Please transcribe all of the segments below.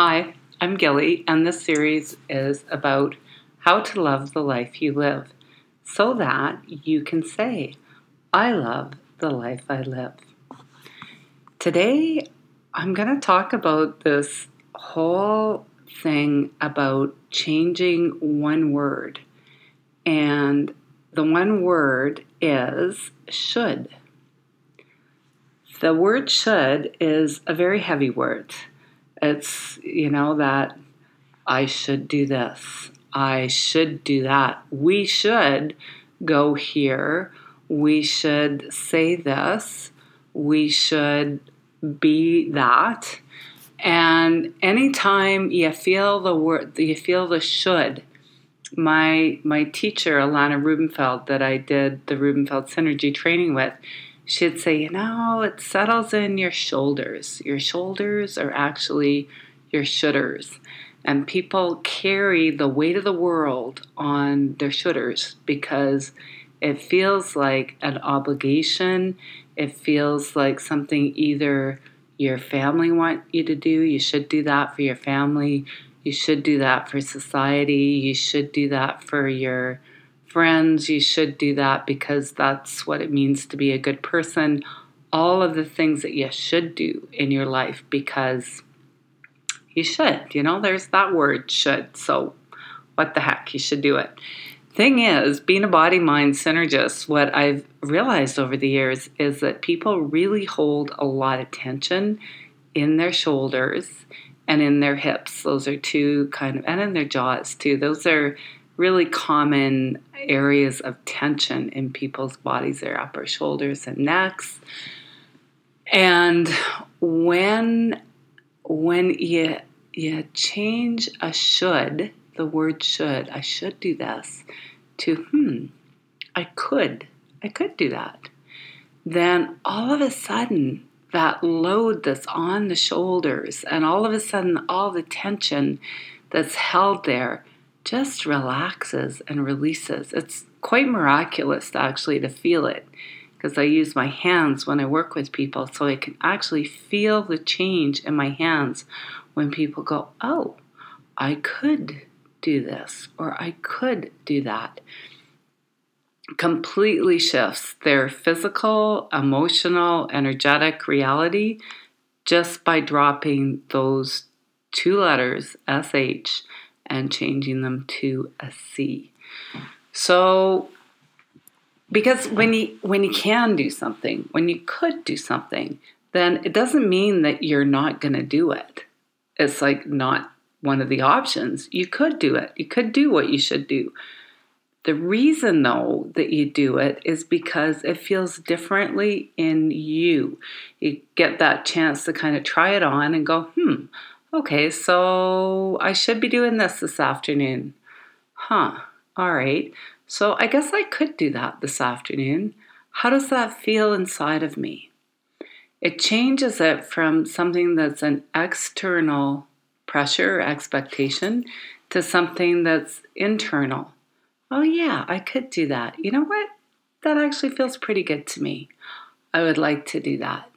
Hi, I'm Gilly, and this series is about how to love the life you live so that you can say, I love the life I live. Today, I'm going to talk about this whole thing about changing one word. And the one word is should. The word should is a very heavy word. It's, you know, that I should do this, I should do that, we should go here, we should say this, we should be that. And anytime you feel the word, you feel the should. My my teacher Ilana Rubenfeld that I did the Rubenfeld Synergy training with, she'd say, you know, it settles in your shoulders. Your shoulders are actually your shoulders. And people carry the weight of the world on their shoulders because it feels like an obligation. It feels like something either your family want you to do, you should do that for your family, you should do that for society, you should do that for your friends, you should do that because that's what it means to be a good person. All of the things that you should do in your life because you should. You know, there's that word should. So, what the heck? You should do it. Thing is, being a body mind synergist, what I've realized over the years is that people really hold a lot of tension in their shoulders and in their hips. Those are two kind of, and in their jaws too. Those are really common areas of tension in people's bodies, their upper shoulders and necks. And when when you you change a should, the word should, I should do this, to hmm, I could, I could do that. Then all of a sudden, that load that's on the shoulders, and all of a sudden, all the tension that's held there just relaxes and releases. It's quite miraculous actually to feel it because I use my hands when I work with people so I can actually feel the change in my hands when people go, Oh, I could do this or I could do that. Completely shifts their physical, emotional, energetic reality just by dropping those two letters, SH, and changing them to a C. So because when you when you can do something, when you could do something, then it doesn't mean that you're not going to do it. It's like not one of the options. You could do it. You could do what you should do. The reason though that you do it is because it feels differently in you. You get that chance to kind of try it on and go, "Hmm, Okay, so I should be doing this this afternoon. Huh, all right. So I guess I could do that this afternoon. How does that feel inside of me? It changes it from something that's an external pressure or expectation to something that's internal. Oh, yeah, I could do that. You know what? That actually feels pretty good to me. I would like to do that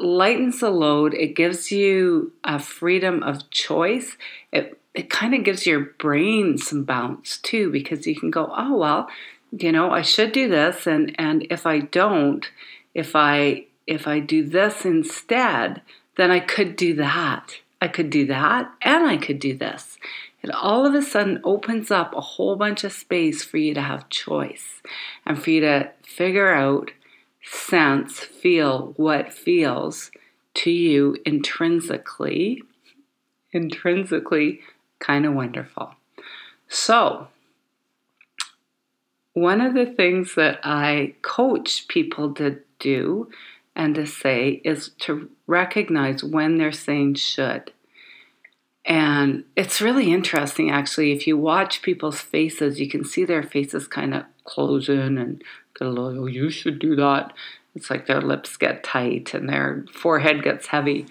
lightens the load. It gives you a freedom of choice. It it kind of gives your brain some bounce too because you can go, oh well, you know, I should do this, and and if I don't, if I if I do this instead, then I could do that. I could do that, and I could do this. It all of a sudden opens up a whole bunch of space for you to have choice and for you to figure out sense, feel what feels to you intrinsically, intrinsically kind of wonderful. So, one of the things that I coach people to do and to say is to recognize when they're saying should. And it's really interesting, actually. If you watch people's faces, you can see their faces kind of close in and a little, oh, you should do that. It's like their lips get tight and their forehead gets heavy.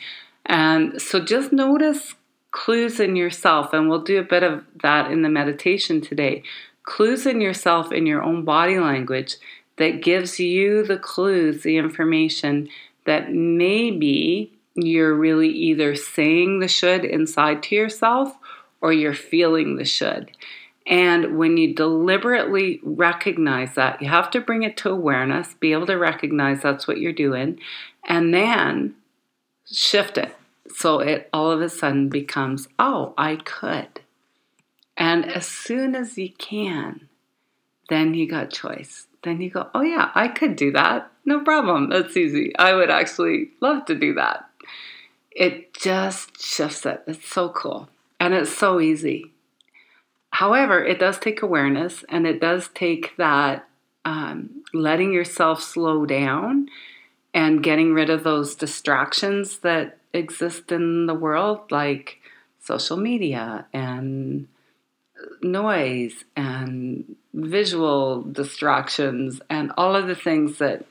And so just notice clues in yourself, and we'll do a bit of that in the meditation today. Clues in yourself in your own body language that gives you the clues, the information that maybe you're really either saying the should inside to yourself or you're feeling the should. And when you deliberately recognize that, you have to bring it to awareness, be able to recognize that's what you're doing, and then shift it. So it all of a sudden becomes, oh, I could. And as soon as you can, then you got choice. Then you go, oh, yeah, I could do that. No problem. That's easy. I would actually love to do that. It just shifts it. It's so cool. And it's so easy. However, it does take awareness and it does take that um, letting yourself slow down and getting rid of those distractions that exist in the world, like social media and noise and visual distractions and all of the things that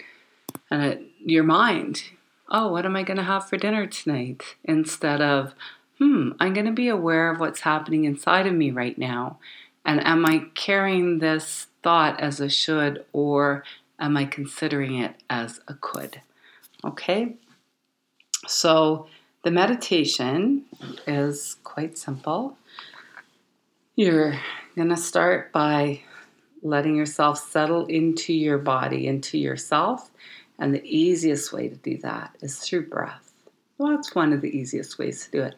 uh, your mind, oh, what am I going to have for dinner tonight? Instead of, hmm, I'm going to be aware of what's happening inside of me right now. And am I carrying this thought as a should or am I considering it as a could? Okay? So the meditation is quite simple. You're going to start by letting yourself settle into your body, into yourself. And the easiest way to do that is through breath. Well, that's one of the easiest ways to do it.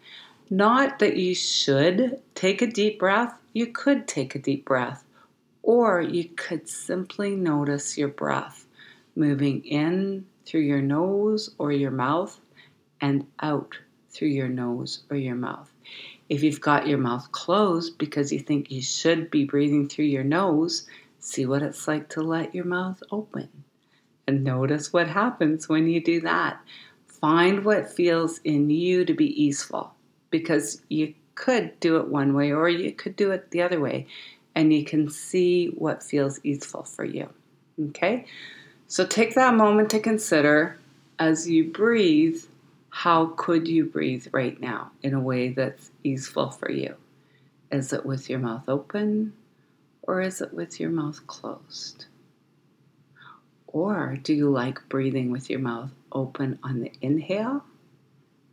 Not that you should take a deep breath, you could take a deep breath, or you could simply notice your breath moving in through your nose or your mouth and out through your nose or your mouth. If you've got your mouth closed because you think you should be breathing through your nose, see what it's like to let your mouth open. And notice what happens when you do that. Find what feels in you to be easeful because you could do it one way or you could do it the other way, and you can see what feels easeful for you. Okay? So take that moment to consider as you breathe how could you breathe right now in a way that's easeful for you? Is it with your mouth open or is it with your mouth closed? Or do you like breathing with your mouth open on the inhale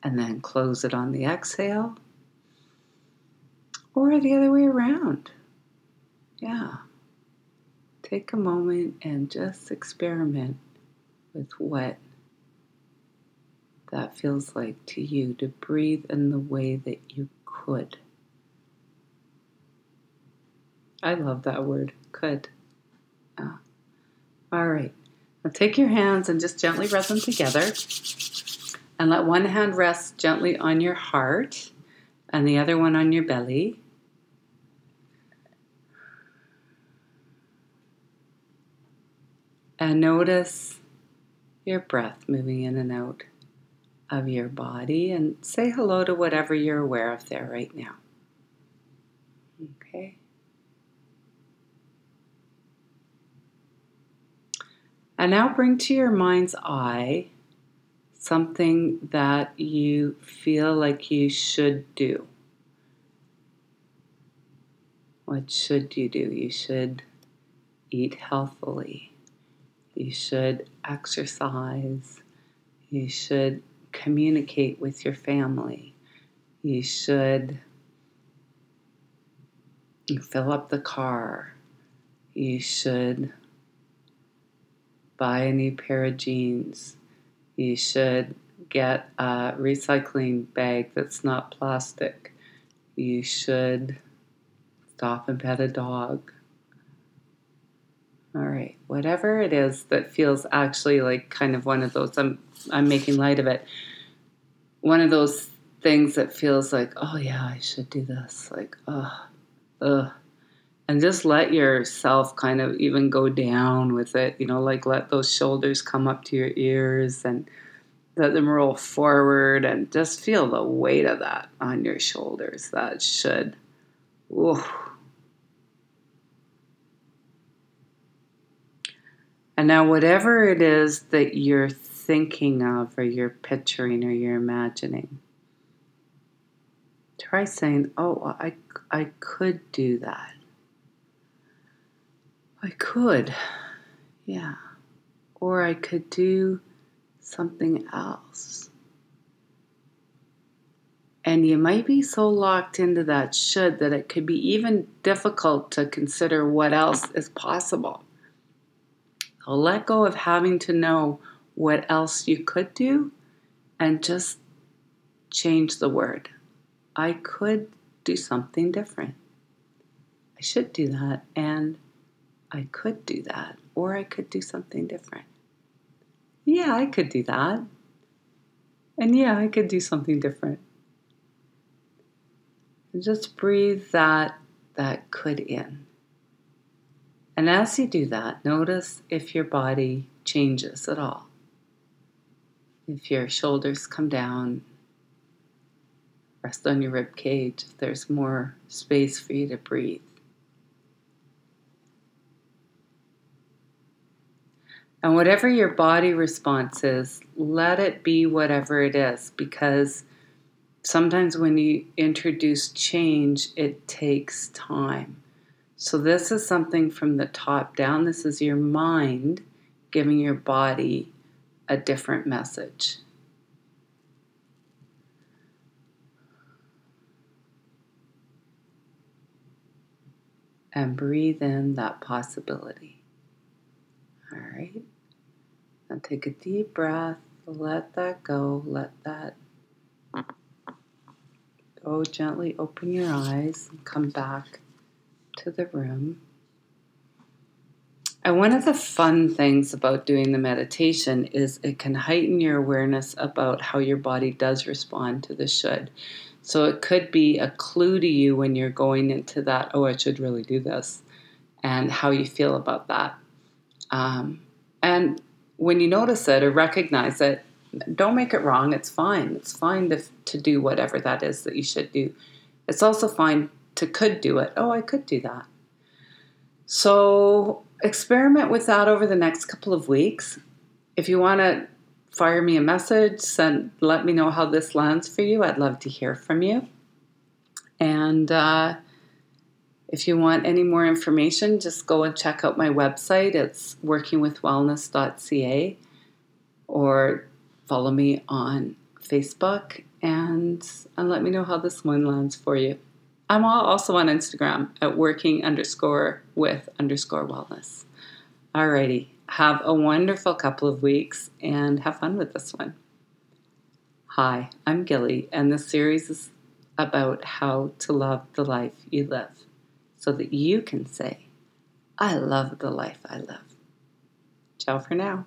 and then close it on the exhale? Or the other way around? Yeah. Take a moment and just experiment with what that feels like to you to breathe in the way that you could. I love that word, could. Yeah. All right. Now take your hands and just gently rub them together. And let one hand rest gently on your heart and the other one on your belly. And notice your breath moving in and out of your body and say hello to whatever you're aware of there right now. Okay. And now bring to your mind's eye something that you feel like you should do. What should you do? You should eat healthily. You should exercise. You should communicate with your family. You should fill up the car. You should buy a new pair of jeans. You should get a recycling bag that's not plastic. You should stop and pet a dog. All right, whatever it is that feels actually like kind of one of those, I'm, I'm making light of it. One of those things that feels like, oh yeah, I should do this. Like, oh, ugh and just let yourself kind of even go down with it you know like let those shoulders come up to your ears and let them roll forward and just feel the weight of that on your shoulders that should ooh. and now whatever it is that you're thinking of or you're picturing or you're imagining try saying oh i, I could do that I could, yeah. Or I could do something else. And you might be so locked into that should that it could be even difficult to consider what else is possible. So let go of having to know what else you could do and just change the word. I could do something different. I should do that, and I could do that, or I could do something different. Yeah, I could do that. And yeah, I could do something different. And just breathe that that could in. And as you do that, notice if your body changes at all. If your shoulders come down, rest on your rib cage, if there's more space for you to breathe. And whatever your body response is, let it be whatever it is because sometimes when you introduce change, it takes time. So, this is something from the top down. This is your mind giving your body a different message. And breathe in that possibility. All right. Now take a deep breath. Let that go. Let that go. Gently open your eyes and come back to the room. And one of the fun things about doing the meditation is it can heighten your awareness about how your body does respond to the should. So it could be a clue to you when you're going into that, oh, I should really do this, and how you feel about that. Um, and when you notice it or recognize it, don't make it wrong. It's fine. It's fine to, to do whatever that is that you should do. It's also fine to could do it. Oh, I could do that. So experiment with that over the next couple of weeks. If you want to fire me a message, send let me know how this lands for you. I'd love to hear from you. And uh, if you want any more information, just go and check out my website. It's workingwithwellness.ca or follow me on Facebook and, and let me know how this one lands for you. I'm also on Instagram at working underscore with underscore wellness. Alrighty, have a wonderful couple of weeks and have fun with this one. Hi, I'm Gilly, and this series is about how to love the life you live so that you can say, I love the life I live. Ciao for now.